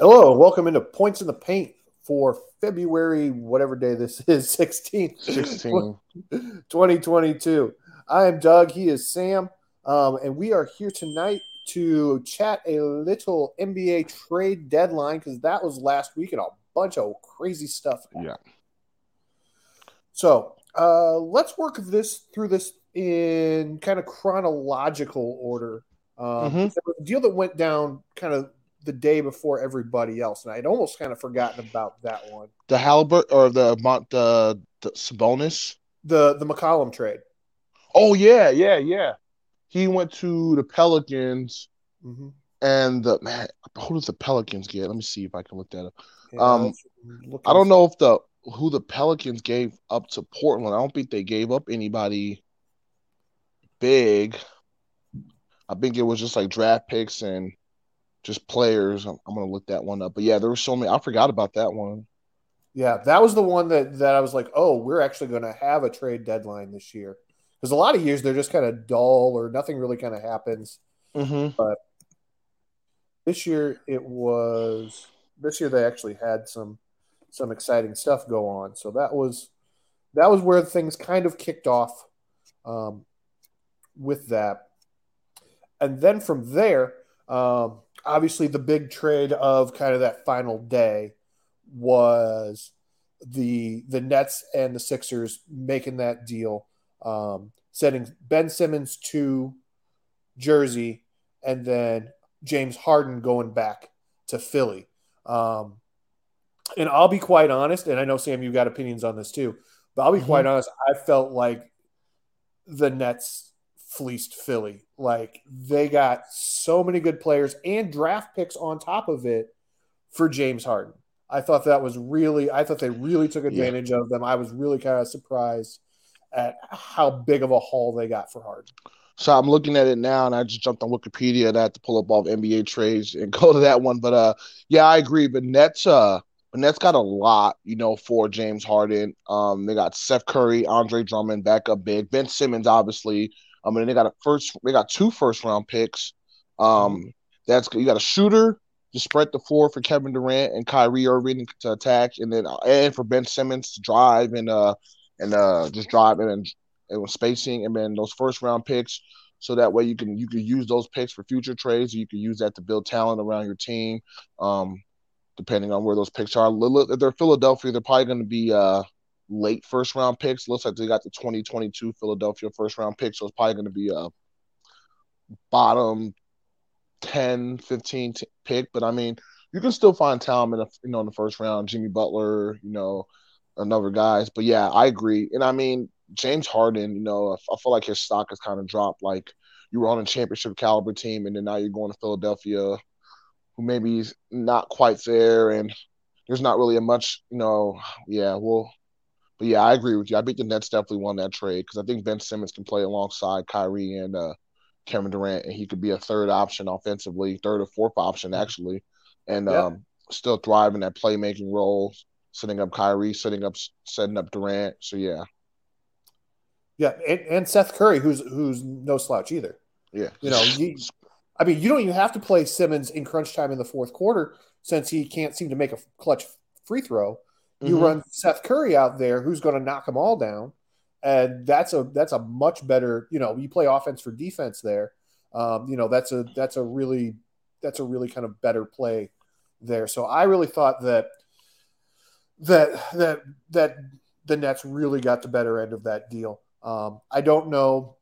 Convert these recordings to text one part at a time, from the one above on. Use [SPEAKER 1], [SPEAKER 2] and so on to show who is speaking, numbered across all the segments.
[SPEAKER 1] Hello, welcome into Points in the Paint for February, whatever day this is, 16th,
[SPEAKER 2] 16.
[SPEAKER 1] 2022. I am Doug, he is Sam, um, and we are here tonight to chat a little NBA trade deadline because that was last week and a bunch of crazy stuff.
[SPEAKER 2] Yeah.
[SPEAKER 1] So uh, let's work this through this in kind of chronological order. Um,
[SPEAKER 2] Mhm.
[SPEAKER 1] There was a deal that went down kind of the day before everybody else, and I'd almost kind of forgotten about that one.
[SPEAKER 2] The Halbert or the Mont the, the Sabonis.
[SPEAKER 1] The the McCollum trade.
[SPEAKER 2] Oh yeah, yeah, yeah. He went to the Pelicans
[SPEAKER 1] Mm-hmm.
[SPEAKER 2] and the man. Who does the Pelicans get? Let me see if I can look that up.
[SPEAKER 1] Yeah,
[SPEAKER 2] Um, I don't know if the who the Pelicans gave up to Portland. I don't think they gave up anybody big. I think it was just like draft picks and just players. I'm, I'm gonna look that one up. But yeah, there was so many. I forgot about that one.
[SPEAKER 1] Yeah, that was the one that that I was like, oh, we're actually going to have a trade deadline this year because a lot of years they're just kind of dull or nothing really kind of happens.
[SPEAKER 2] Mm-hmm.
[SPEAKER 1] This year it was this year they actually had some some exciting stuff go on. So that was that was where things kind of kicked off um, with that, and then from there, um, obviously the big trade of kind of that final day was the the Nets and the Sixers making that deal, um, sending Ben Simmons to Jersey, and then James Harden going back to Philly. Um, and I'll be quite honest, and I know Sam, you've got opinions on this too, but I'll be
[SPEAKER 2] Mhm.
[SPEAKER 1] quite honest. I felt like the Nets fleeced Philly. Like they got so many good players and draft picks on top of it for James Harden. I thought that was really, I thought they really took advantage of them. I was really kind of surprised at how big of a haul they got for Harden.
[SPEAKER 2] So I'm looking at it now, and I just jumped on Wikipedia and I had to pull up all the NBA trades and go to that one. But uh, yeah, I agree. But Nets, uh, Nets got a lot, you know, for James Harden. Um, they got Seth Curry, Andre Drummond, backup big, Ben Simmons, obviously. Um, mean, they got a first, they got two first round picks. Um, that's you got a shooter to spread the floor for Kevin Durant and Kyrie Irving to attack, and then and for Ben Simmons to drive and uh and uh just drive and and with spacing, and then those first round picks, so that way you can you can use those picks for future trades. You can use that to build talent around your team. Um, depending on where those picks are, if they're Philadelphia, they're probably going to be uh late first round picks. Looks like they got the 2022 Philadelphia first round pick, so it's probably going to be a bottom 10, 15 t- pick. But I mean, you can still find talent in the you know in the first round. Jimmy Butler, you know, another guys. But yeah, I agree. And I mean, James Harden, you know, I feel like his stock has kind of dropped. Like you were on a championship caliber team, and then now you're going to Philadelphia, who maybe is not quite there, and there's not really a much, you know, yeah, well. But yeah, I agree with you. I think the Nets definitely won that trade because I think Ben Simmons can play alongside Kyrie and uh, Kevin Durant, and he could be a third option offensively, third or fourth option actually, and
[SPEAKER 1] Yeah.
[SPEAKER 2] um, still thrive in that playmaking role, setting up Kyrie, setting up setting up Durant. So yeah,
[SPEAKER 1] Yeah, and, and Seth Curry, who's who's no slouch either.
[SPEAKER 2] yeah,
[SPEAKER 1] You know, you, I mean, you don't even have to play Simmons in crunch time in the fourth quarter since he can't seem to make a clutch free throw. You
[SPEAKER 2] Mhm.
[SPEAKER 1] run Seth Curry out there, who's going to knock them all down, and that's a that's a much better. You know, you play offense for defense there. Um, you know, that's a that's a really that's a really kind of better play there. So I really thought that that that that the Nets really got the better end of that deal. Um, I don't know.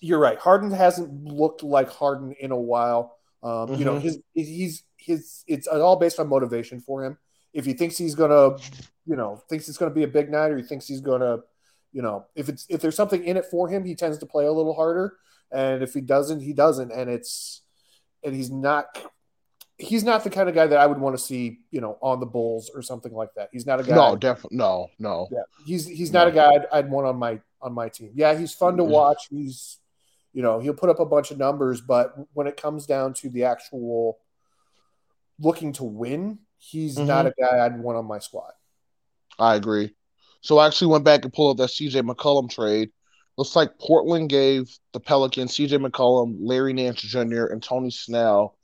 [SPEAKER 1] You're right. Harden hasn't looked like Harden in a while. Um, You know,
[SPEAKER 2] Mhm.
[SPEAKER 1] his he's his it's all based on motivation for him. If he thinks he's gonna, you know, thinks it's gonna be a big night, or he thinks he's gonna, you know, if it's if there's something in it for him, he tends to play a little harder. And if he doesn't, he doesn't. And it's and he's not he's not the kind of guy that I would want to see, you know, on the Bulls or something like that. He's not a guy.
[SPEAKER 2] no, definitely no, no.
[SPEAKER 1] Yeah, he's he's not a guy I'd, I'd want on my on my team. Yeah, he's fun to
[SPEAKER 2] Mhm.
[SPEAKER 1] watch. He's you know he'll put up a bunch of numbers, but when it comes down to the actual looking to win, he's mm-hmm. not a guy I'd want on my squad.
[SPEAKER 2] I agree. So I actually went back and pulled up that CJ McCollum trade. Looks like Portland gave the Pelicans CJ McCollum, Larry Nance Jr., and Tony Snell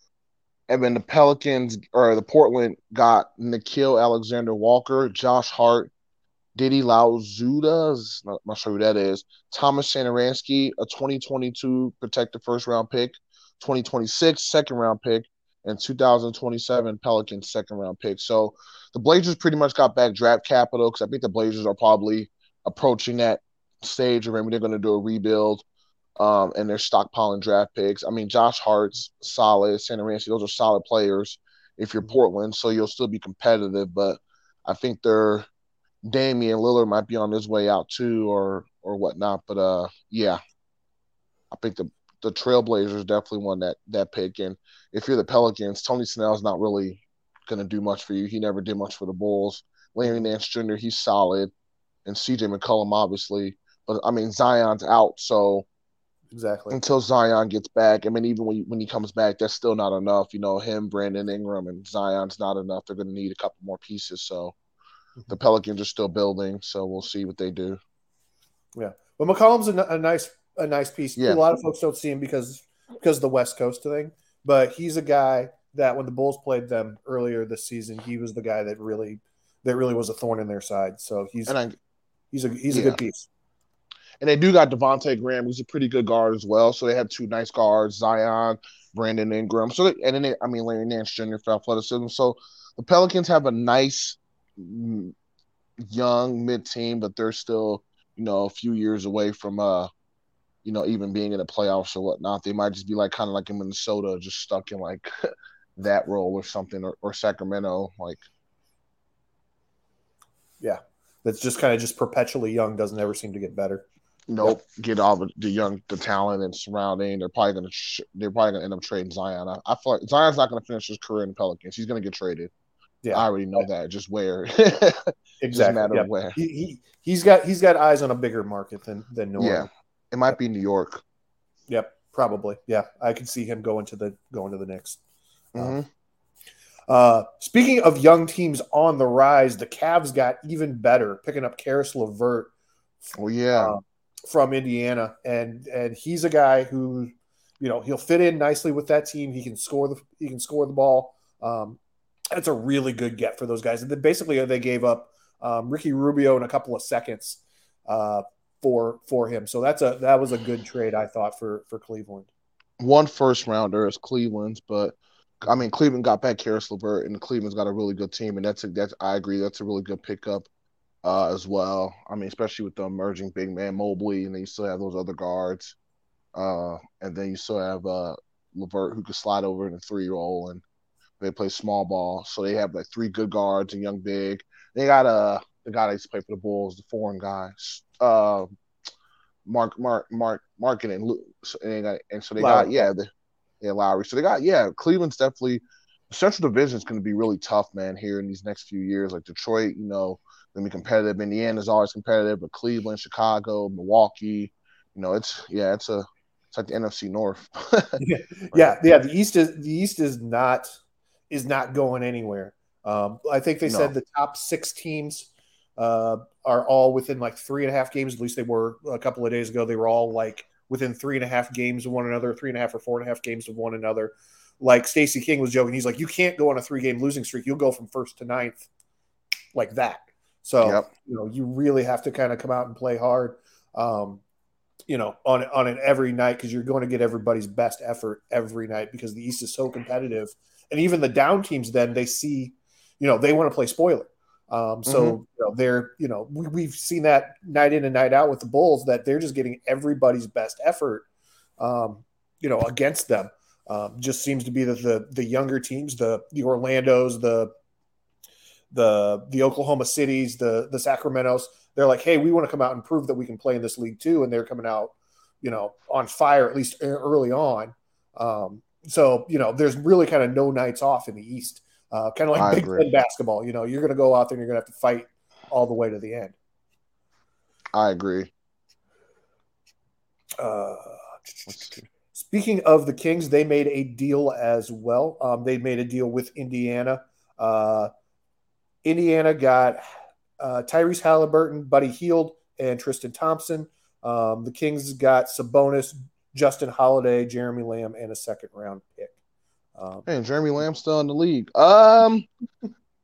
[SPEAKER 2] and then the Pelicans or the Portland got Nickeil Alexander Walker, Josh Hart, Didi Louzada, not, not sure who that is, Thomas Satoransky, a 2022 protected first round pick, 2026 second round pick, and 2027 Pelicans second round pick. So the Blazers pretty much got back draft capital because I think the Blazers are probably approaching that stage, where maybe they're going to do a rebuild. Um, and they're stockpiling draft picks. I mean, Josh Hart's solid, Satoransky, those are solid players if you're Portland, so you'll still be competitive. But I think they're Damian Lillard might be on his way out too, or or whatnot. But uh, yeah, I think the the Trailblazers definitely won that that pick. And if you're the Pelicans, Tony Snell's not really going to do much for you. He never did much for the Bulls. Larry Nance Jr. He's solid, and C.J. McCollum obviously. But I mean Zion's out, so
[SPEAKER 1] exactly
[SPEAKER 2] until Zion gets back. I mean, even when he, when he comes back, that's still not enough. You know, him, Brandon Ingram, and Zion's not enough. They're going to need a couple more pieces. So mm-hmm. the Pelicans are still building. So we'll see what they do.
[SPEAKER 1] Yeah, but McCollum's a, a nice a nice piece. Yeah. A lot of folks don't see him because because of the West Coast thing, but he's a guy that when the Bulls played them earlier this season, he was the guy that really that really was a thorn in their side. So he's I, he's a he's yeah. a good piece.
[SPEAKER 2] And they do got Devonte Graham, who's a pretty good guard as well. So they have two nice guards, Zion, Brandon Ingram. So they, and then they, I mean Larry Nance Jr. for athleticism. So the Pelicans have a nice mm, young mid team, but they're still you know a few years away from uh you know even being in the playoffs or whatnot. They might just be like kind of like in Minnesota, just stuck in like that role or something, or, or Sacramento, like
[SPEAKER 1] yeah, that's just kind of just perpetually young, doesn't ever seem to get better.
[SPEAKER 2] Nope. Yep. Get all the, the, young, the talent and surrounding. They're probably gonna sh- they're probably gonna end up trading Zion. I, I, feel like Zion's not gonna finish his career in the Pelicans. He's gonna get traded. Yeah, I already know yeah. that. Just where.
[SPEAKER 1] exactly. matter yep. where. He, he he's got he's got eyes on a bigger market than than New Orleans. Yeah,
[SPEAKER 2] it might be New York.
[SPEAKER 1] Yep, probably. Yeah, I can see him going to the going to the Knicks. Mm-hmm. Uh, speaking of young teams on the rise, the Cavs got even better, picking up Caris LeVert.
[SPEAKER 2] Oh yeah. Uh,
[SPEAKER 1] from Indiana, and and he's a guy who, you know, he'll fit in nicely with that team. He can score the he can score the ball. Um, that's a really good get for those guys. And then basically they gave up um, Ricky Rubio in a couple of seconds uh, for for him. So that's a that was a good trade I thought for for Cleveland.
[SPEAKER 2] One first rounder is Cleveland's, but I mean Cleveland got back Caris LeVert, and Cleveland's got a really good team, and that's a that's I agree that's a really good pickup uh, as well. I mean, especially with the emerging big man Mobley, and then you still have those other guards, uh, and then you still have uh, LeVert who could slide over in a three role, and they play small ball, so they have like three good guards and young big. They got a the guy that used to play for the Bulls, the foreign guy, uh, Mark Mark Mark Mark and and, got, and so they Lowry. got yeah the yeah Lowry. So they got yeah Cleveland's definitely Central Division is going to be really tough, man. Here in these next few years, like Detroit, you know, going to be competitive. Indiana is always competitive, but Cleveland, Chicago, Milwaukee, you know, it's yeah, it's a it's like the NFC North.
[SPEAKER 1] yeah, yeah, yeah. The East is the East is not is not going anywhere. Um, I think they no. said the top six teams uh, are all within like three and a half games. At least they were a couple of days ago. They were all like within three and a half games of one another, three and a half or four and a half games of one another. Like Stacy King was joking, he's like, you can't go on a three game losing streak. You'll go from first to ninth like that. So yep. you know you really have to kind of come out and play hard, um, you know, on on it every night because you're going to get everybody's best effort every night because the East is so competitive, and even the down teams then they see, you know, they want to play spoiler. Um, so mm-hmm. you know, they're you know we, have seen that night in and night out with the Bulls that they're just getting everybody's best effort, um, you know, against them. Um, just seems to be that the the younger teams, the the Orlando's, the the the Oklahoma cities, the the Sacramento's, they're like, hey, we want to come out and prove that we can play in this league too, and they're coming out, you know, on fire at least early on. Um, so you know, there's really kind of no nights off in the East, uh, kind of like I Big Ten basketball. You know, you're going to go out there and you're going to have to fight all the way to the end.
[SPEAKER 2] I agree.
[SPEAKER 1] Uh, speaking of the Kings, they made a deal as well. Um, they made a deal with Indiana. Uh, Indiana got uh, Tyrese Halliburton, Buddy Hield, and Tristan Thompson. Um, the Kings got Sabonis, Justin Holiday, Jeremy Lamb, and a second round pick. Um,
[SPEAKER 2] hey, Jeremy Lamb still in the league. Um,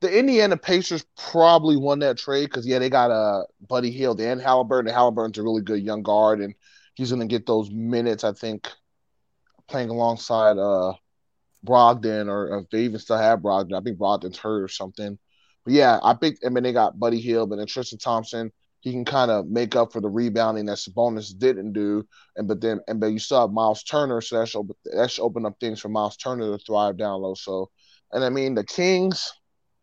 [SPEAKER 2] the Indiana Pacers probably won that trade because yeah, they got uh Buddy Hield and Halliburton. Halliburton's a really good young guard, and he's gonna get those minutes. I think playing alongside uh Brogdon, or if they even still have Brogdon. I think Brogdon's hurt or something. But yeah, I think I mean they got Buddy Hield, but then Tristan Thompson. He can kind of make up for the rebounding that Sabonis didn't do, and but then and but you still have Miles Turner, so that should that should open up things for Miles Turner to thrive down low. So, and I mean the Kings,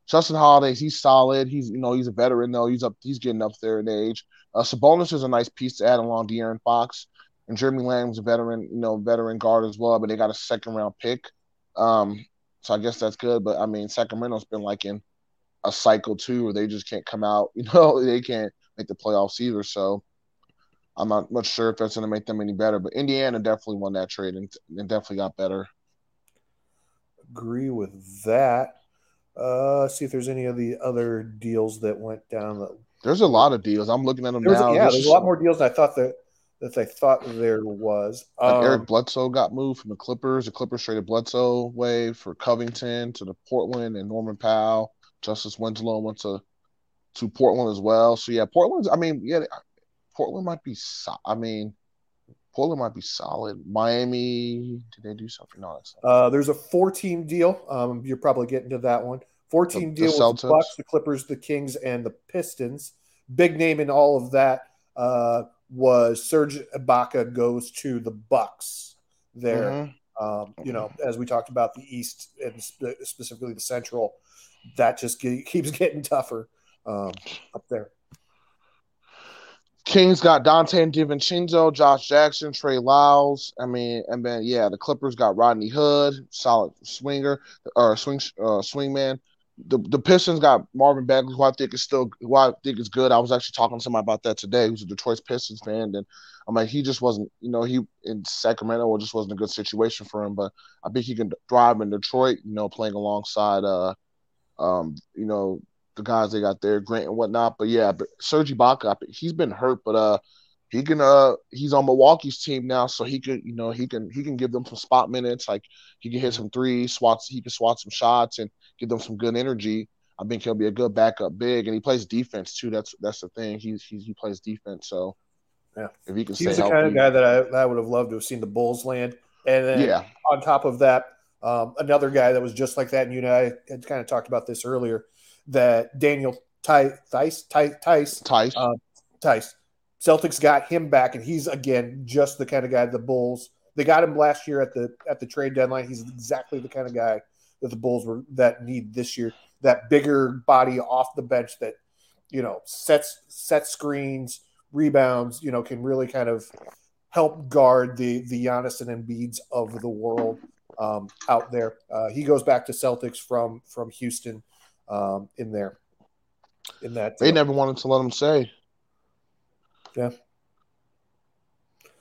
[SPEAKER 2] Justin Holiday, he's solid. He's you know he's a veteran though. He's up. He's getting up there in age. Uh, Sabonis is a nice piece to add along De'Aaron Fox, and Jeremy Lamb's a veteran, you know, veteran guard as well. But they got a second round pick, um, so I guess that's good. But I mean, Sacramento's been like in a cycle too, where they just can't come out. You know, they can't make the playoffs either. So I'm not much sure if that's going to make them any better. But Indiana definitely won that trade and, and definitely got better.
[SPEAKER 1] Agree with that. Uh, see if there's any of the other deals that went down. That...
[SPEAKER 2] There's a lot of deals. I'm looking at them now.
[SPEAKER 1] Yeah, there's a lot more deals than I thought that that I thought there was.
[SPEAKER 2] Like um, Eric Bledsoe got moved from the Clippers. The Clippers traded Bledsoe away for Covington to the Portland and Norman Powell. Justice Winslow went to to Portland as well. So yeah, Portland's. I mean, yeah, Portland might be. I mean, Portland might be solid. Miami, did they do something? No,
[SPEAKER 1] uh, there's a four-team deal. Um, you're probably getting to that one. Four-team deal the with the Bucks, the Clippers, the Kings, and the Pistons. Big name in all of that uh, was Serge Ibaka goes to the Bucks. There, mm-hmm. um, you know, as we talked about the East and spe- specifically the Central, that just keeps getting tougher um, up there.
[SPEAKER 2] Kings got Donte DiVincenzo, Josh Jackson, Trey Lyles. I mean, and then yeah, the Clippers got Rodney Hood, solid swinger or swing uh, swingman. The the Pistons got Marvin Bagley, who I think is still who I think is good. I was actually talking to somebody about that today, who's a Detroit Pistons fan, and I'm like, he just wasn't, you know, he in Sacramento it just wasn't a good situation for him. But I think he can thrive in Detroit, you know, playing alongside uh um, you know, the guys they got there, Grant and whatnot. But yeah, but Serge Ibaka, he's been hurt, but uh, he can uh, he's on Milwaukee's team now, so he could, you know, he can he can give them some spot minutes. Like he can hit some threes, swats, he can swat some shots, and give them some good energy. I think he'll be a good backup big, and he plays defense too. That's that's the thing. He's, he's he plays defense, so
[SPEAKER 1] yeah,
[SPEAKER 2] if he can,
[SPEAKER 1] he's the healthy, kind of guy that I, that I would have loved to have seen the Bulls land. And then yeah. on top of that, um, another guy that was just like that, and you and I had kind of talked about this earlier that Daniel Theis, Theis, Theis,
[SPEAKER 2] Theis, uh,
[SPEAKER 1] Theis. Celtics got him back, and he's again just the kind of guy the Bulls. They got him last year at the at the trade deadline. He's exactly the kind of guy that the Bulls were that need this year. That bigger body off the bench that you know sets set screens, rebounds. You know can really kind of help guard the the Giannis and Embiid's of the world um, out there. Uh, he goes back to Celtics from from Houston um, in there. In that,
[SPEAKER 2] they never wanted to let him say.
[SPEAKER 1] Yeah.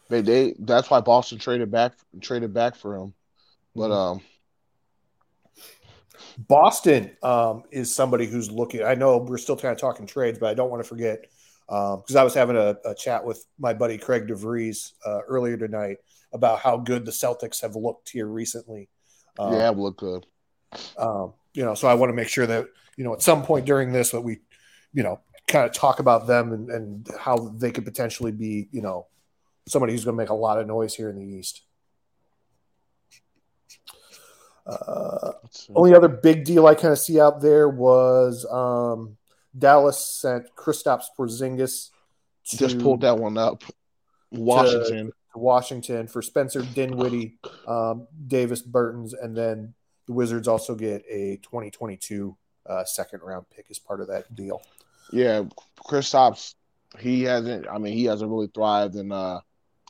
[SPEAKER 2] They, they that's why Boston traded back traded back for him. But mm-hmm. um
[SPEAKER 1] Boston um, is somebody who's looking. I know we're still kind of talking trades, but I don't want to forget because um, I was having a, a, chat with my buddy Craig DeVries uh, earlier tonight about how good the Celtics have looked here recently.
[SPEAKER 2] Um, yeah, look good.
[SPEAKER 1] Um, you know, so I want to make sure that you know at some point during this that we, you know, kind of talk about them and, and how they could potentially be, you know, somebody who's going to make a lot of noise here in the East. Uh, only other big deal I kind of see out there was um, Dallas sent Kristaps Porzingis.
[SPEAKER 2] To, Just pulled that one up. Washington.
[SPEAKER 1] To, to Washington for Spencer Dinwiddie, um, Davis Bertans, and then the Wizards also get a 2022 uh, second round pick as part of that deal.
[SPEAKER 2] Yeah, Kristaps, he hasn't. I mean, he hasn't really thrived in uh,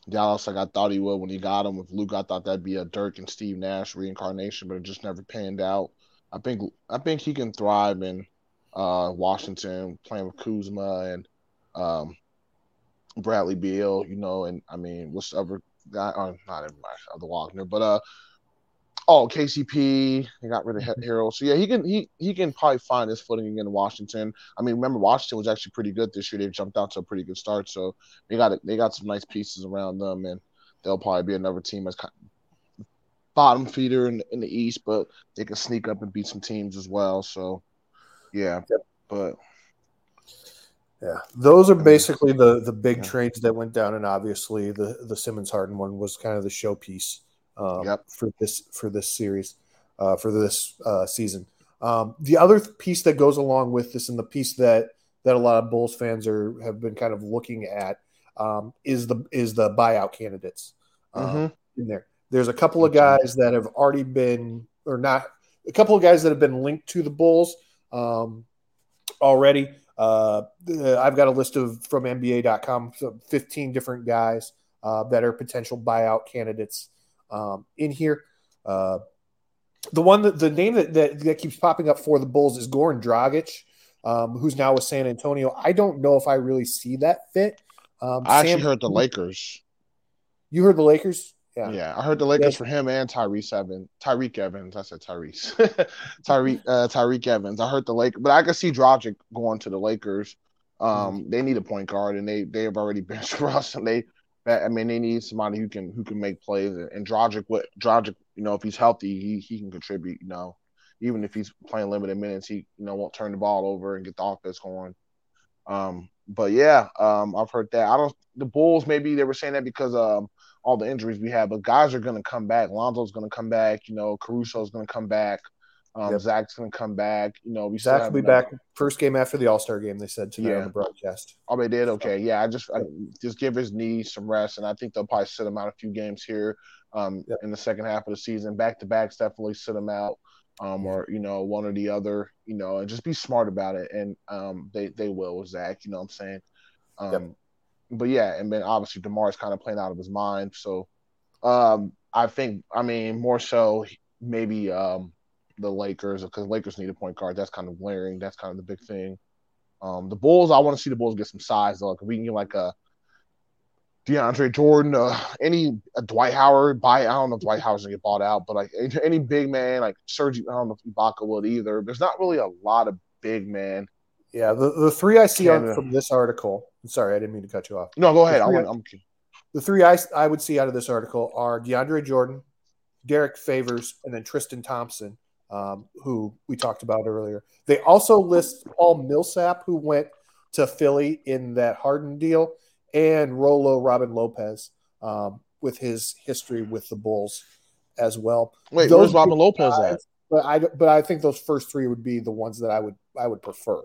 [SPEAKER 2] Dallas like I thought he would when he got him with Luke. I thought that'd be a Dirk and Steve Nash reincarnation, but it just never panned out. I think I think he can thrive in uh, Washington, playing with Kuzma and um, Bradley Beal. You know, and I mean, what's the other guy? Oh, not everybody, other Wagner, but uh, Oh, KCP, he got rid of mm-hmm. So yeah, he can he he can probably find his footing again in Washington. I mean, remember Washington was actually pretty good this year. They jumped out to a pretty good start, so they got they got some nice pieces around them, and they'll probably be another team that's kind of bottom feeder in, in the East, but they can sneak up and beat some teams as well. So, yeah, yep. but
[SPEAKER 1] yeah, those are basically the the big yeah. trades that went down, and obviously the the Simmons Harden one was kind of the showpiece um, yep. for this for this series, uh, for this uh, season. Um, the other piece that goes along with this, and the piece that that a lot of Bulls fans are have been kind of looking at, um, is the is the buyout candidates um, mm-hmm. in there. There's a couple of guys that have already been, or not, a couple of guys that have been linked to the Bulls um, already. Uh, I've got a list of from NBA.com, 15 different guys uh, that are potential buyout candidates um, in here. Uh, the one that the name that, that, that keeps popping up for the Bulls is Goran Dragic, um, who's now with San Antonio. I don't know if I really see that fit.
[SPEAKER 2] Um, I actually Sam, heard the Lakers.
[SPEAKER 1] You heard the Lakers?
[SPEAKER 2] Yeah. yeah, I heard the Lakers for him and Tyrese Evans. Tyreke Evans. I said Tyrese. Tyreke uh, Evans. I heard the Lakers, but I could see Dragic going to the Lakers. Um, mm-hmm. they need a point guard, and they they have already benched Russ, and they, I mean, they need somebody who can who can make plays. And Dragic, what Dragic, you know, if he's healthy, he he can contribute. You know, even if he's playing limited minutes, he you know won't turn the ball over and get the offense going. Um, but yeah, um, I've heard that. I don't. The Bulls maybe they were saying that because um all the injuries we have, but guys are to come back. Lonzo's to come back. You know, Caruso's to come back. Um, yep. Zach's going to come back. You know, we
[SPEAKER 1] Zach will be back first game after the All Star game. They said tonight yeah. on the broadcast.
[SPEAKER 2] Oh, they did. Okay, yeah. I just I, just give his knee some rest, and I think they'll probably sit him out a few games here um, yep. in the second half of the season. Back to backs definitely sit him out, um, or you know, one or the other. You know, and just be smart about it, and um, they they will with Zach. You know what I'm saying? Um, yep but yeah, and then obviously Demar is kind of playing out of his mind. So um, I think, I mean, more so maybe um, the Lakers because Lakers need a point guard. That's kind of glaring. That's kind of the big thing. Um, the Bulls, I want to see the Bulls get some size though. Like if we can get like a DeAndre Jordan, uh, any a Dwight Howard buy. I don't know if Dwight Howard's gonna get bought out, but like any big man, like Serge, I don't know if Ibaka would either. There's not really a lot of big man
[SPEAKER 1] yeah, the, the three I see on, from this article. Sorry, I didn't mean to cut you off.
[SPEAKER 2] No, go ahead. The three, I'm,
[SPEAKER 1] the three I, I would see out of this article are DeAndre Jordan, Derrick Favors, and then Tristan Thompson, um, who we talked about earlier. They also list Paul Millsap, who went to Philly in that Harden deal, and Rolo Robin Lopez um, with his history with the Bulls as well.
[SPEAKER 2] Wait, those where's Robin Lopez guys, at?
[SPEAKER 1] But I but I think those first three would be the ones that I would I would prefer.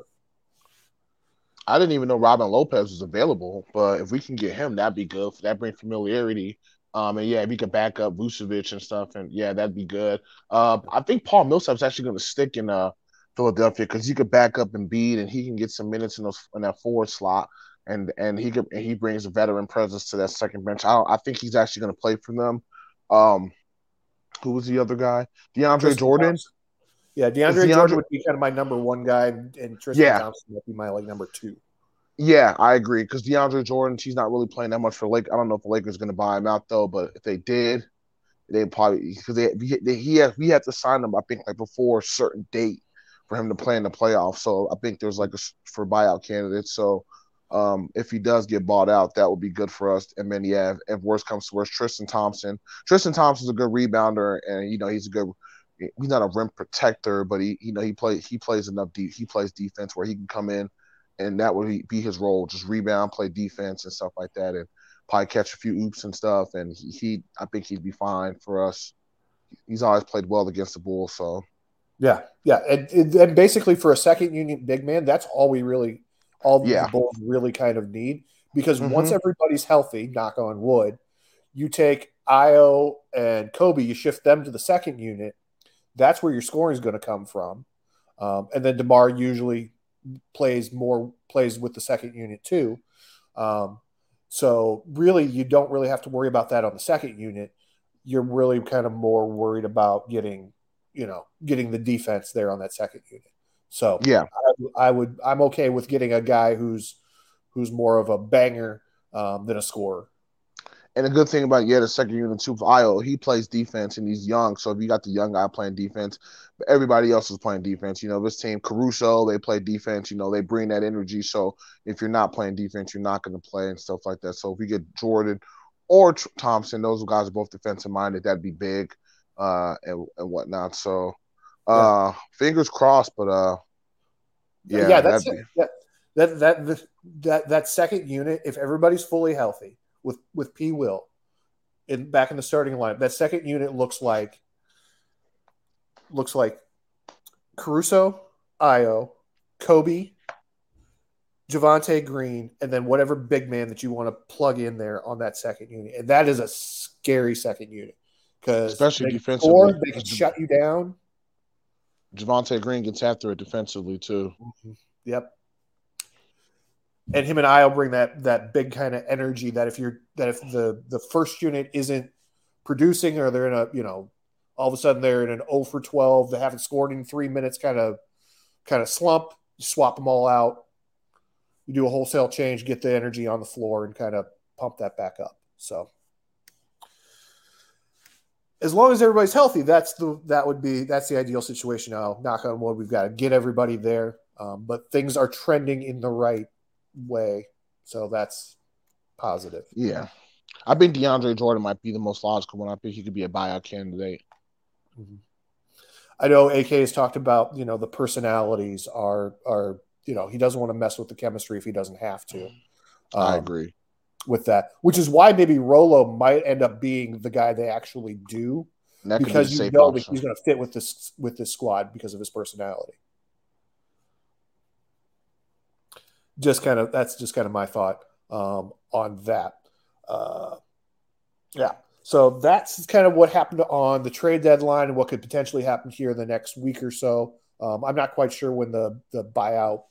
[SPEAKER 2] I didn't even know Robin Lopez was available, but if we can get him, that'd be good. That bring familiarity. Um, and yeah, if we could back up Vucevic and stuff, and yeah, that'd be good. Uh, I think Paul Millsap's actually going to stick in uh Philadelphia because he could back up and Embiid and he can get some minutes in those in that forward slot, and and he could and he brings a veteran presence to that second bench. I I think he's actually going to play for them. Um, who was the other guy? DeAndre Tristan Jordan. Thompson.
[SPEAKER 1] Yeah, DeAndre, DeAndre, Jordan would be kind of my number one guy, and Tristan yeah. Thompson would be my like number two.
[SPEAKER 2] Yeah, I agree because DeAndre Jordan, he's not really playing that much for Lake. I don't know if the Lakers going to buy him out though, but if they did, they probably because they, they he had we had to sign him. I think like before a certain date for him to play in the playoffs. So I think there's like a for buyout candidates. So um, if he does get bought out, that would be good for us. And then yeah, if, if worst comes to worst, Tristan Thompson. Tristan Thompson's a good rebounder, and you know he's a good he's not a rim protector, but he you know he plays he plays enough he plays defense where he can come in and that would be his role, just rebound, play defense and stuff like that, and probably catch a few oops and stuff. And he, he I think he'd be fine for us. He's always played well against the Bulls, so
[SPEAKER 1] yeah, yeah, and, and basically for a second unit big man, that's all we really, all yeah. the Bulls really kind of need because mm-hmm. once everybody's healthy, knock on wood, you take Ayo and Coby, you shift them to the second unit, that's where your scoring is going to come from. Um, and then Demar usually plays more plays with the second unit too. Um, so really, you don't really have to worry about that on the second unit. You're really kind of more worried about getting, you know, getting the defense there on that second unit. So
[SPEAKER 2] yeah,
[SPEAKER 1] I, I would I'm okay with getting a guy who's who's more of a banger um, than a scorer.
[SPEAKER 2] And the good thing about yeah, the second unit too for Ayo, he plays defense and he's young. So if you got the young guy playing defense, but everybody else is playing defense. You know, this team, Caruso, they play defense. You know, they bring that energy. So if you're not playing defense, you're not going to play and stuff like that. So if we get Jordan or Thompson, those guys are both defensive minded. That'd be big. uh, and and whatnot. So, uh, yeah. fingers crossed. But uh,
[SPEAKER 1] yeah, yeah, that's be... that, that that that that second unit. If everybody's fully healthy with with P Will, in back in the starting line, that second unit looks like looks like Caruso, Ayo, Coby, Javonte Green, and then whatever big man that you want to plug in there on that second unit. And that is a scary second unit because
[SPEAKER 2] especially defensively, or
[SPEAKER 1] they can shut you down.
[SPEAKER 2] Javonte Green gets after it defensively too.
[SPEAKER 1] Mm-hmm. Yep. And him and I will bring that that big kind of energy that if you're that if the the first unit isn't producing or they're in a you know all of a sudden they're in an 0 for 12 they haven't scored in three minutes kind of kind of slump you swap them all out. You do a wholesale change get the energy on the floor and kind of pump that back up. So as long as everybody's healthy, that's the that would be that's the ideal situation. Now, knock on wood, we've got to get everybody there, um, but things are trending in the right way, so that's positive.
[SPEAKER 2] Yeah, I think DeAndre Jordan might be the most logical one. I think he could be a buyout candidate.
[SPEAKER 1] Mm-hmm. I know AK has talked about you know the personalities are are you know he doesn't want to mess with the chemistry if he doesn't have to.
[SPEAKER 2] Um, I agree
[SPEAKER 1] with that, which is why maybe Rolo might end up being the guy they actually do because be you know option. that he's going to fit with this with this squad because of his personality. Just kind of that's just kind of my thought um, on that. Uh, yeah, so that's kind of what happened on the trade deadline and what could potentially happen here in the next week or so. Um, I'm not quite sure when the the buyout.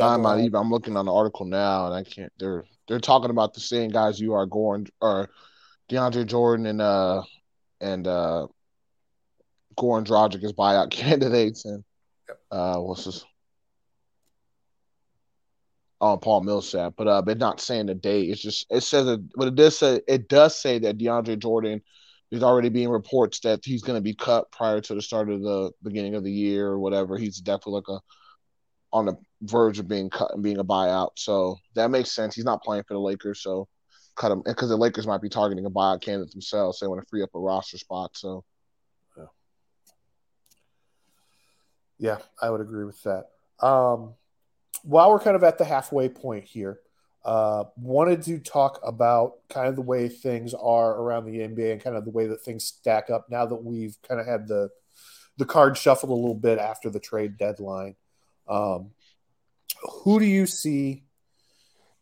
[SPEAKER 2] I'm not even. I'm looking on the article now, and I can't. They're they're talking about the same guys you are going or DeAndre Jordan and uh and uh Goran Dragic as buyout candidates and uh what's this Oh, Paul Millsap, but uh, but not saying the date. It's just it says it, but it does say it does say that DeAndre Jordan is already being reports that he's going to be cut prior to the start of the beginning of the year or whatever. He's definitely like a on the verge of being cut and being a buyout. So that makes sense. He's not playing for the Lakers, so cut him because the Lakers might be targeting a buyout candidate themselves. They want to free up a roster spot. So
[SPEAKER 1] yeah, yeah I would agree with that. Um, while we're kind of at the halfway point here, uh, wanted to talk about kind of the way things are around the NBA and kind of the way that things stack up now that we've kind of had the the card shuffled a little bit after the trade deadline. Um, who do you see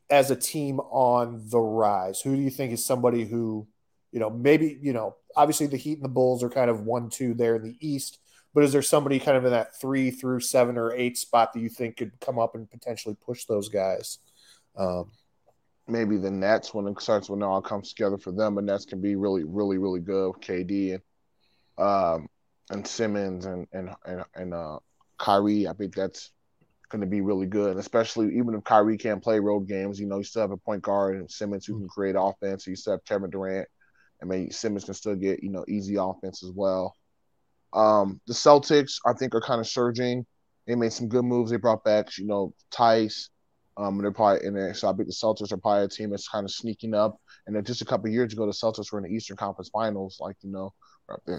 [SPEAKER 1] as a team on the rise? Who do you think is somebody who, you know, maybe, you know, obviously the Heat and the Bulls are kind of one, two there in the East, but is there somebody kind of in that three through seven or eight spot that you think could come up and potentially push those guys? Um,
[SPEAKER 2] maybe the Nets when it starts when it all comes together for them, and Nets can be really, really, really good. KD and um, and Simmons and and and, and uh, Kyrie, I think that's going to be really good, especially even if Kyrie can't play road games. You know, you still have a point guard and Simmons who can create offense. You still have Kevin Durant. I mean, Simmons can still get you know easy offense as well. Um, the Celtics, I think, are kind of surging. They made some good moves. They brought back, you know, Theis. Um, they're probably in there. So I think the Celtics are probably a team that's kind of sneaking up. And just a couple years ago, the Celtics were in the Eastern Conference Finals, like you know,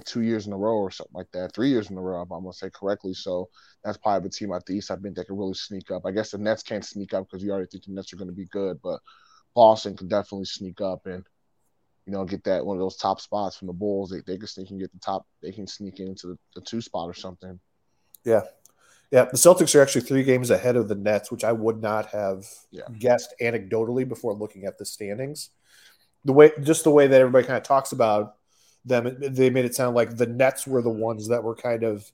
[SPEAKER 2] two years in a row or something like that, three years in a row, if I'm gonna say correctly. So that's probably the team at the East. I think they can really sneak up. I guess the Nets can't sneak up because you already think the Nets are going to be good, but Boston can definitely sneak up and you know get that one of those top spots from the Bulls. They they can sneak and get the top. They can sneak into the, the two spot or something.
[SPEAKER 1] Yeah, yeah. The Celtics are actually three games ahead of the Nets, which I would not have yeah. guessed anecdotally before looking at the standings. The way, just the way that everybody kind of talks about them. They made it sound like the Nets were the ones that were kind of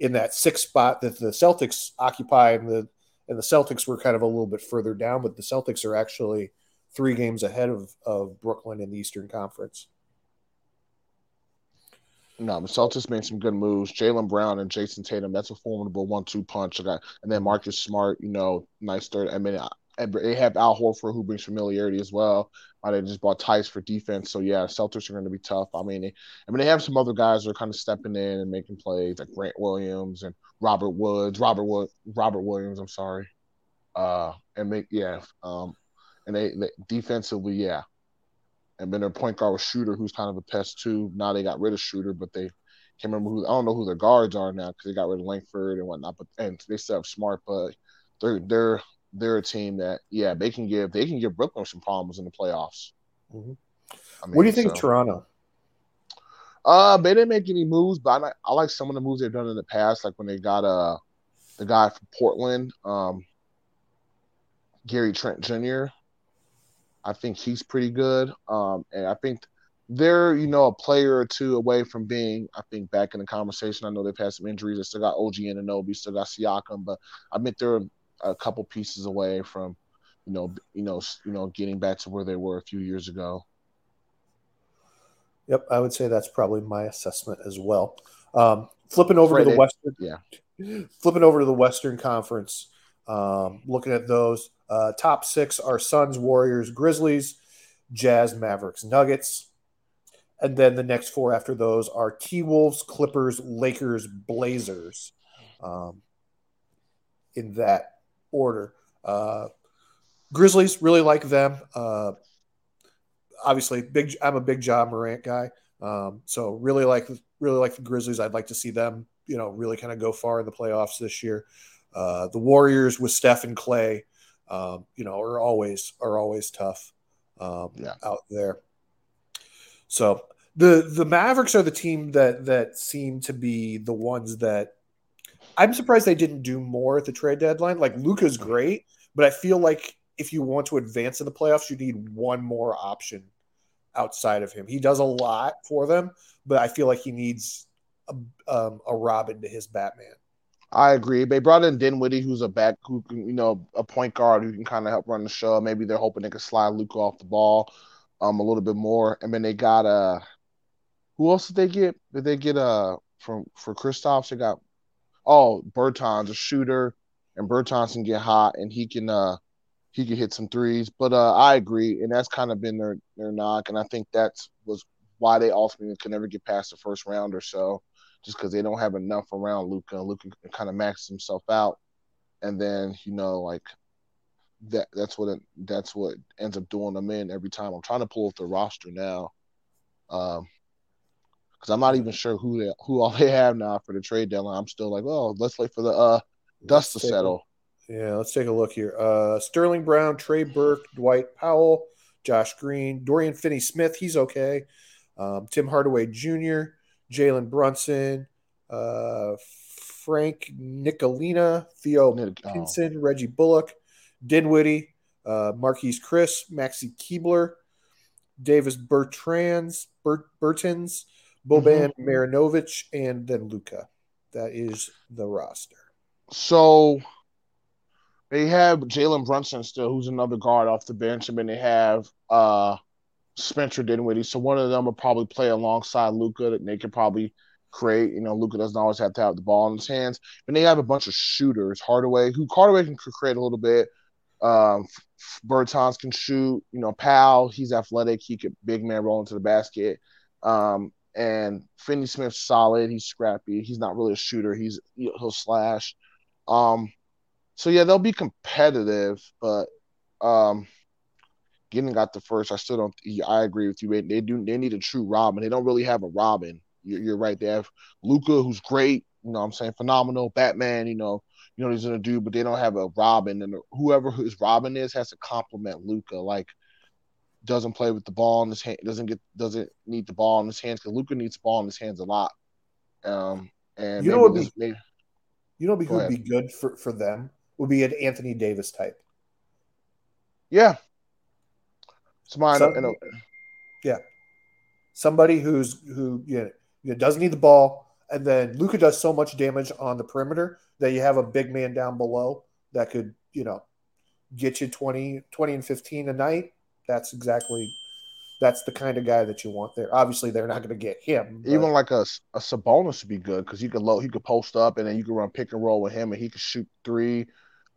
[SPEAKER 1] in that sixth spot that the Celtics occupy, and the and the Celtics were kind of a little bit further down, but the Celtics are actually three games ahead of, of Brooklyn in the Eastern Conference.
[SPEAKER 2] No, the Celtics made some good moves. Jaylen Brown and Jayson Tatum, that's a formidable one-two punch. And then Marcus Smart, you know, nice third. I mean, they have Al Horford who brings familiarity as well. Uh, they just bought Theis for defense, so yeah, Celtics are going to be tough. I mean, they, I mean they have some other guys that are kind of stepping in and making plays like Grant Williams and Robert Woods, Robert Wood, Robert Williams. I'm sorry, uh, and make yeah, um, and they, they defensively, yeah, and then their point guard was Schroder, who's kind of a pest too. Now they got rid of Schroder, but they can't remember who. I don't know who their guards are now because they got rid of Langford and whatnot. But and they still have Smart, but they're they're they're a team that yeah they can give they can give Brooklyn some problems in the playoffs.
[SPEAKER 1] Mm-hmm. I mean, what do you think so. Toronto?
[SPEAKER 2] Uh, they didn't make any moves, but I, I like some of the moves they've done in the past, like when they got uh the guy from Portland, um, Gary Trent Jr. I think he's pretty good. Um, and I think they're, you know, a player or two away from being, I think, back in the conversation. I know they've had some injuries. They still got OG Anunoby, still got Siakam, but I think they're a couple pieces away from, you know, you know, you know, getting back to where they were a few years ago.
[SPEAKER 1] Yep, I would say that's probably my assessment as well. Um, flipping over to the Western,
[SPEAKER 2] yeah,
[SPEAKER 1] flipping over to the Western Conference. Um, looking at those, uh, top six are Suns, Warriors, Grizzlies, Jazz, Mavericks, Nuggets. And then the next four after those are T Wolves, Clippers, Lakers, Blazers. Um, in that order. Uh, Grizzlies really like them. Uh, obviously, big. I'm a big Ja Morant guy, um, so really like really like the Grizzlies. I'd like to see them, you know, really kind of go far in the playoffs this year. Uh, the Warriors with Steph and Clay, um, you know, are always are always tough um, yeah. out there. So the the Mavericks are the team that that seem to be the ones that I'm surprised they didn't do more at the trade deadline. Like Luka's great, but I feel like if you want to advance in the playoffs, you need one more option outside of him. He does a lot for them, but I feel like he needs a, um, a Robin to his Batman.
[SPEAKER 2] I agree. They brought in Dinwiddie, who's a back, who can, you know, a point guard who can kind of help run the show. Maybe they're hoping they can slide Luka off the ball um, a little bit more. And then they got uh, who else did they get? Did they get uh from for Kristaps? They got oh Bertans, a shooter, and Bertans can get hot and he can uh he can hit some threes. But uh, I agree, and that's kind of been their their knock, and I think that's was why they ultimately could never get past the first round or so just because they don't have enough around Luca. Luka kind of maxes himself out, and then you know like that that's what it, that's what ends up doing them in every time. I'm trying to pull up the roster now, um, because I'm not even sure who they who all they have now for the trade deadline. I'm still like, oh, let's wait for the uh dust to settle.
[SPEAKER 1] A, yeah, let's take a look here. Uh, Sterling Brown, Trey Burke, Dwight Powell, Josh Green, Dorian Finney-Smith. He's okay. Um, Tim Hardaway Jr. Jalen Brunson, uh, Frank Ntilikina, Theo Pinson, oh. Reggie Bullock, Dinwiddie, uh, Marquese Chriss, Maxi Kleber, Davis Bertans, Bert, Bertans, Boban mm-hmm. Marjanovic, and then Luka. That is the roster.
[SPEAKER 2] So they have Jalen Brunson still, who's another guard off the bench, and then they have uh, Spencer Dinwiddie. So one of them will probably play alongside Luka. That they can probably create. You know, Luka doesn't always have to have the ball in his hands. And they have a bunch of shooters. Hardaway, who Hardaway can create a little bit. Um, Bertans can shoot. You know, Powell, he's athletic. He could big man roll into the basket. Um, and Finney Smith's solid. He's scrappy. He's not really a shooter. He's he'll slash. Um, so yeah, they'll be competitive, but um, Getting got the first. I still don't. I agree with you. They do. They need a true Robin. They don't really have a Robin. You're, you're right. They have Luka, who's great. You know, I'm saying phenomenal. Batman. You know, you know he's gonna do, but they don't have a Robin. And whoever his Robin is has to complement Luka. Like, doesn't play with the ball in his hand. Doesn't get. Doesn't need the ball in his hands because Luka needs the ball in his hands a lot. Um, and
[SPEAKER 1] you know what be, maybe, you know who would be good for for them would be an Anthony Davis type.
[SPEAKER 2] Yeah, Somebody, Some,
[SPEAKER 1] yeah, somebody who's who you know, doesn't need the ball, and then Luka does so much damage on the perimeter that you have a big man down below that could you know get you 20, 20 and fifteen a night. That's exactly that's the kind of guy that you want there. Obviously, they're not going to get him.
[SPEAKER 2] But... Even like a, a Sabonis would be good because you could low, he could post up and then you could run pick and roll with him and he could shoot three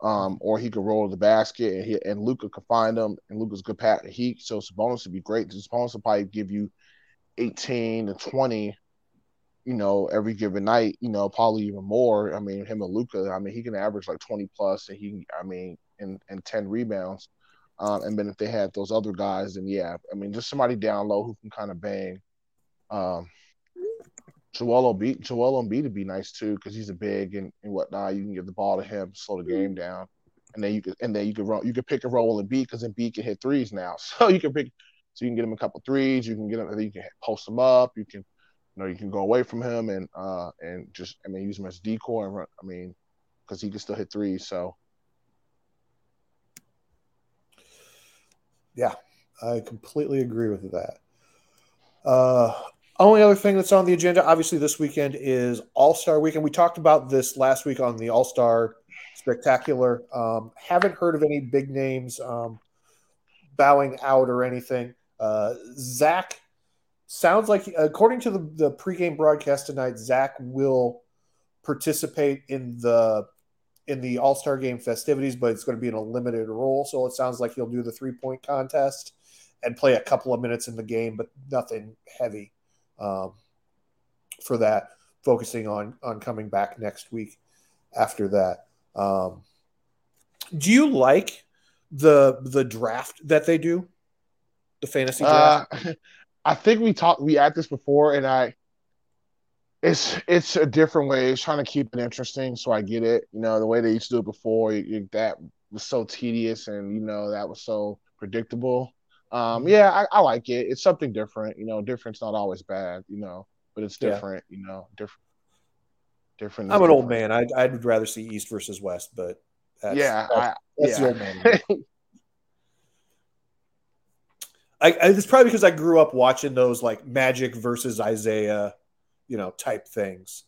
[SPEAKER 2] um, or he could roll the basket and he, and Luka could find him, and Luka's good pat. He so Sabonis would be great. Sabonis would probably give you eighteen to twenty, you know, every given night. You know, probably even more. I mean, him and Luka. I mean, he can average like twenty plus, and he, I mean, and and ten rebounds. Um, and then if they had those other guys, then yeah, I mean, just somebody down low who can kind of bang. Um, Joel Embiid, Joel Embiid would be nice too because he's a big and, and whatnot. You can give the ball to him, slow the game down, and then you could and then you could run, you could pick and roll Embiid because Embiid can hit threes now. So you can pick, so you can get him a couple threes. You can get him, you can post him up. You can, you know, you can go away from him and uh and just I mean use him as decoy and run. I mean, because he can still hit threes. So
[SPEAKER 1] Yeah, I completely agree with that. Uh, only other thing that's on the agenda, obviously, this weekend is All Star Weekend. We talked about this last week on the All Star Spectacular. Um, haven't heard of any big names um, bowing out or anything. Uh, Zach sounds like, according to the, the pregame broadcast tonight, Zach will participate in the in the All Star Game festivities, but it's going to be in a limited role. So it sounds like he'll do the three point contest and play a couple of minutes in the game, but nothing heavy um, for that. Focusing on on coming back next week after that. Um, do you like the the draft that they do? The fantasy draft.
[SPEAKER 2] Uh, I think we talked we had this before, and I it's it's a different way. It's trying to keep it interesting, so I get it. You know, the way they used to do it before, you, you, that was so tedious, and you know that was so predictable. Um, mm-hmm. yeah, I, I, like it. It's something different. You know, different's not always bad. You know, but it's different. Yeah. You know, different. Different.
[SPEAKER 1] I'm an different. old man. I'd, I'd rather see East versus West, but
[SPEAKER 2] that's, yeah, that's,
[SPEAKER 1] I, that's yeah. the old man. I, I, it's probably because I grew up watching those like Magic versus Isaiah, you know, type things,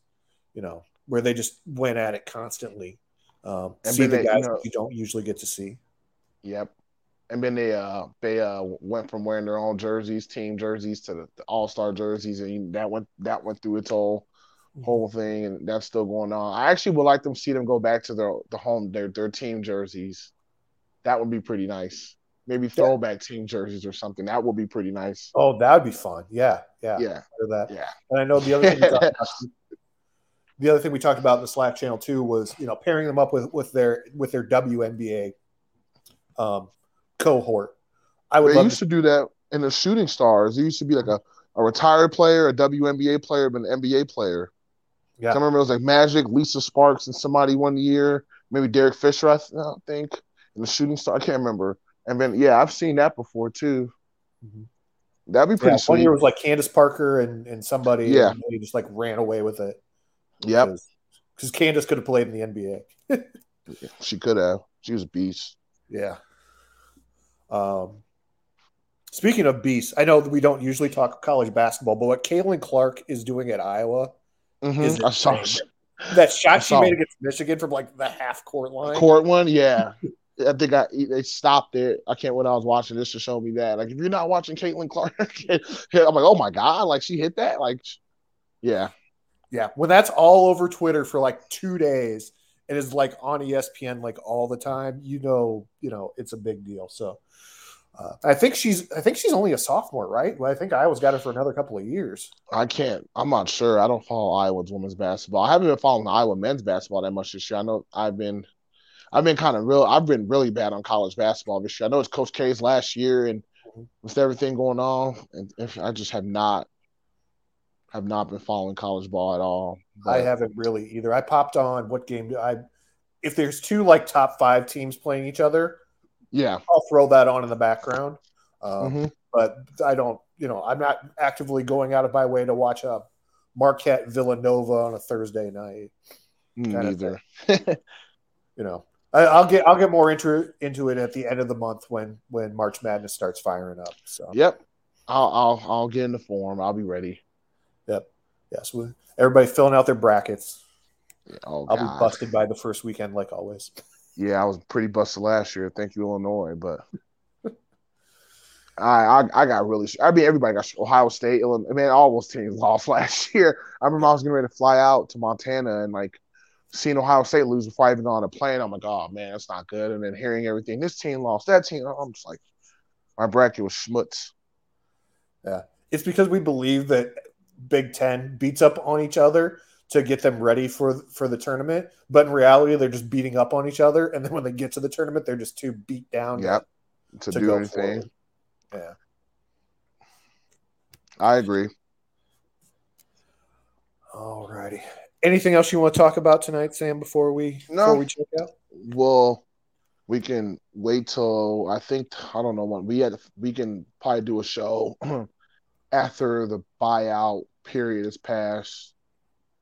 [SPEAKER 1] you know, where they just went at it constantly. Um, and see the guys you, know, you don't usually get to see.
[SPEAKER 2] Yep. And then they uh they uh went from wearing their own jerseys, team jerseys, to the, the all star jerseys, and that went that went through its whole mm-hmm. whole thing, and that's still going on. I actually would like them to see them go back to their the home their their team jerseys. That would be pretty nice maybe throwback yeah. team jerseys or something. That would be pretty nice.
[SPEAKER 1] Oh, that would be fun. Yeah, yeah,
[SPEAKER 2] yeah.
[SPEAKER 1] That.
[SPEAKER 2] Yeah.
[SPEAKER 1] And I know the other thing. about, the other thing we talked about in the Slack channel too was you know pairing them up with with their with their WNBA um, cohort.
[SPEAKER 2] I would. They used to, to do that in the shooting stars. It used to be like a, a retired player, a WNBA player, but an NBA player. Yeah. I remember it was like Magic, Lisa Sparks, and somebody one year. Maybe Derek Fisher, I, th- I think, in the shooting star. I can't remember. And then yeah, I've seen that before too. Mm-hmm. That'd be pretty yeah, sweet.
[SPEAKER 1] One year was like Candace Parker and, and somebody.
[SPEAKER 2] Yeah,
[SPEAKER 1] and just like ran away with it.
[SPEAKER 2] Yep.
[SPEAKER 1] Because Candace could have played in the NBA.
[SPEAKER 2] she could have. She was a beast.
[SPEAKER 1] Yeah. Um. Speaking of beasts, I know we don't usually talk college basketball, but what Caitlin Clark is doing at Iowa
[SPEAKER 2] mm-hmm. is saw
[SPEAKER 1] that shot she made against Michigan from like the half court line.
[SPEAKER 2] Court one, yeah. I think I they stopped it. I can't when I was watching this to show me that. Like if you're not watching Caitlin Clark, I'm like, oh my god, like she hit that. Like, yeah,
[SPEAKER 1] yeah. When that's all over Twitter for like two days and is like on ESPN like all the time, you know, you know, it's a big deal. So. Uh, I think she's. I think she's only a sophomore, right? Well, I think Iowa's got her for another couple of years.
[SPEAKER 2] I can't. I'm not sure. I don't follow Iowa's women's basketball. I haven't been following Iowa men's basketball that much this year. I know I've been I've been kind of real. I've been really bad on college basketball this year. I know it's Coach K's last year, and with everything going on, and if I just have not have not been following college ball at all.
[SPEAKER 1] But. I haven't really either. I popped on what game do I? If there's two like top five teams playing each other,
[SPEAKER 2] yeah,
[SPEAKER 1] I'll throw that on in the background. Um,
[SPEAKER 2] mm-hmm.
[SPEAKER 1] But I don't, you know, I'm not actively going out of my way to watch a Marquette Villanova on a Thursday night.
[SPEAKER 2] Neither.
[SPEAKER 1] you know, I, will get I'll get more into into it at the end of the month when when March Madness starts firing up. So
[SPEAKER 2] yep, I'll I'll I'll get in the form. I'll be ready.
[SPEAKER 1] Yes. Everybody filling out their brackets.
[SPEAKER 2] Oh,
[SPEAKER 1] I'll be busted by the first weekend, like always.
[SPEAKER 2] Yeah, I was pretty busted last year. Thank you, Illinois, but I, I, I got really. I mean, everybody got Ohio State. Illinois, I mean, all those teams lost last year. I remember I was getting ready to fly out to Montana, and like seeing Ohio State lose before I even got on a plane, I'm like, oh man, that's not good. And then hearing everything, this team lost, that team, I'm just like, my bracket was schmutz.
[SPEAKER 1] Yeah, it's because we believe that Big Ten beats up on each other to get them ready for for the tournament, but in reality, they're just beating up on each other, and then when they get to the tournament, they're just too beat down
[SPEAKER 2] yep. to, to do anything. Forward.
[SPEAKER 1] Yeah.
[SPEAKER 2] I agree.
[SPEAKER 1] All righty. Anything else you want to talk about tonight, Sam? Before we no. before we check out.
[SPEAKER 2] Well, we can wait till I think I don't know when we had we can probably do a show after the buyout period is passed.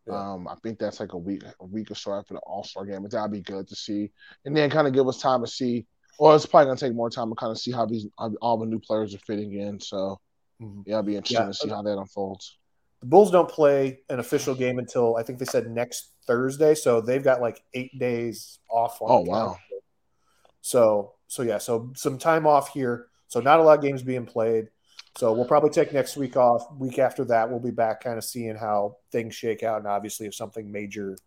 [SPEAKER 2] Yeah. Um, I think that's like a week, a week or so after the All Star game, but that'd be good to see, and then kind of give us time to see. Well, it's probably gonna take more time to kind of see how these all the new players are fitting in. So, mm-hmm. yeah, it'll be interesting yeah. to see how that unfolds.
[SPEAKER 1] The Bulls don't play an official game until I think they said next Thursday, so they've got like eight days off.
[SPEAKER 2] oh wow!
[SPEAKER 1] So, so yeah, so some time off here. So not a lot of games being played. So we'll probably take next week off. Week after that, we'll be back, kind of seeing how things shake out, and obviously, if something major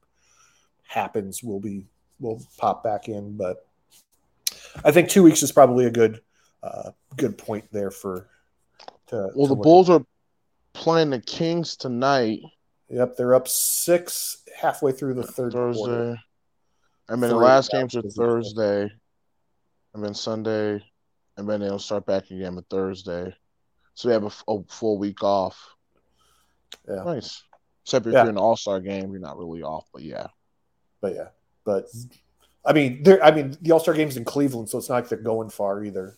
[SPEAKER 1] happens, we'll be we'll pop back in. But I think two weeks is probably a good uh, good point there for.
[SPEAKER 2] To, well, to the Bulls at. are playing the Kings tonight.
[SPEAKER 1] Yep, they're up six halfway through the third
[SPEAKER 2] Thursday.
[SPEAKER 1] Quarter.
[SPEAKER 2] I mean, the last games are Thursday, and then Sunday, and then they'll start back again on Thursday. So they have a, a full week off.
[SPEAKER 1] Yeah.
[SPEAKER 2] Nice. Except if yeah. you're in an All Star game, you're not really off. But yeah.
[SPEAKER 1] But yeah. But I mean, there. I mean, the All Star game's in Cleveland, so it's not like they're going far either.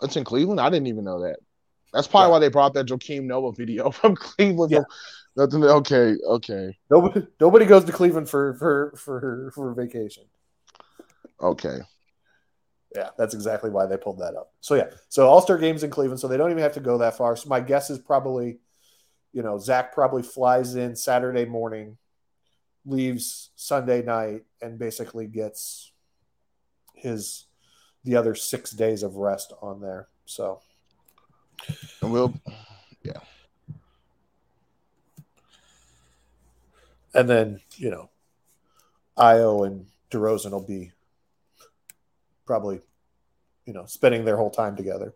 [SPEAKER 2] It's in Cleveland. I didn't even know that. That's probably yeah. why they brought that Joakim Noah video from Cleveland. Yeah. Nothing. Okay. Okay.
[SPEAKER 1] Nobody. Nobody goes to Cleveland for for for for vacation.
[SPEAKER 2] Okay.
[SPEAKER 1] Yeah, that's exactly why they pulled that up. So yeah, so All Star games in Cleveland, so they don't even have to go that far. So my guess is probably, you know, Zach probably flies in Saturday morning, leaves Sunday night, and basically gets his the other six days of rest on there. So,
[SPEAKER 2] and we'll, yeah,
[SPEAKER 1] and then you know, Ayo and DeRozan will be probably, you know, spending their whole time together.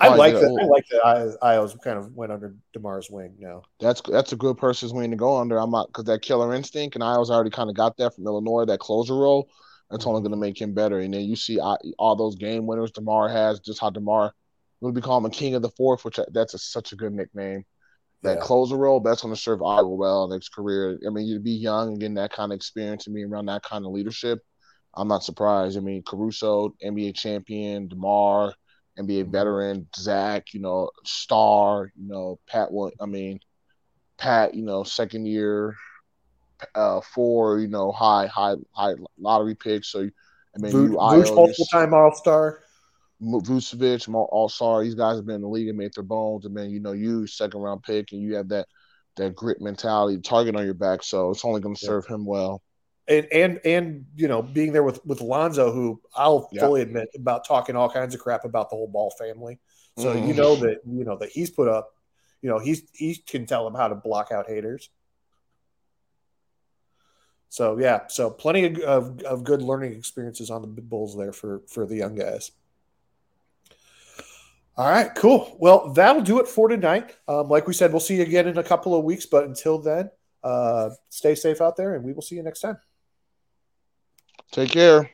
[SPEAKER 1] I like that. I like that. I, I was kind of went under Demar's wing now.
[SPEAKER 2] That's that's a good person's wing to go under. I'm not because that killer instinct, and I was already kind of got that from Illinois. That closer role, that's mm-hmm. only going to make him better. And then you see I, all those game winners Demar has, just how Demar would be called him a king of the fourth, which that's a, such a good nickname. That yeah. closer role, that's going to serve Ayo well in his career. I mean, you'd be young and getting that kind of experience and being around that kind of leadership I'm not surprised. I mean, Caruso, NBA champion, DeMar, NBA mm-hmm. veteran, Zach, you know, star, you know, Pat, I mean, Pat, you know, second year, uh, four, you know, high, high, high lottery picks. So, I mean,
[SPEAKER 1] you, multiple time All Star.
[SPEAKER 2] Vucevic, All Star. These guys have been in the league and made their bones. And then, you know, you second round pick and you have that that grit mentality, target on your back. So it's only going to serve yeah. him well
[SPEAKER 1] and and and you know being there with with Lonzo, who I'll yeah. fully admit about talking all kinds of crap about the whole Ball family. So mm-hmm. you know that you know that he's put up, you know he's he can tell them how to block out haters. So yeah, so plenty of, of, of good learning experiences on the Bulls there for for the young guys. All right, cool. Well, that'll do it for tonight. Um, like we said, we'll see you again in a couple of weeks. But until then, uh, stay safe out there, and we will see you next time.
[SPEAKER 2] Take care.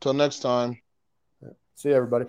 [SPEAKER 2] Till next time.
[SPEAKER 1] See you, everybody.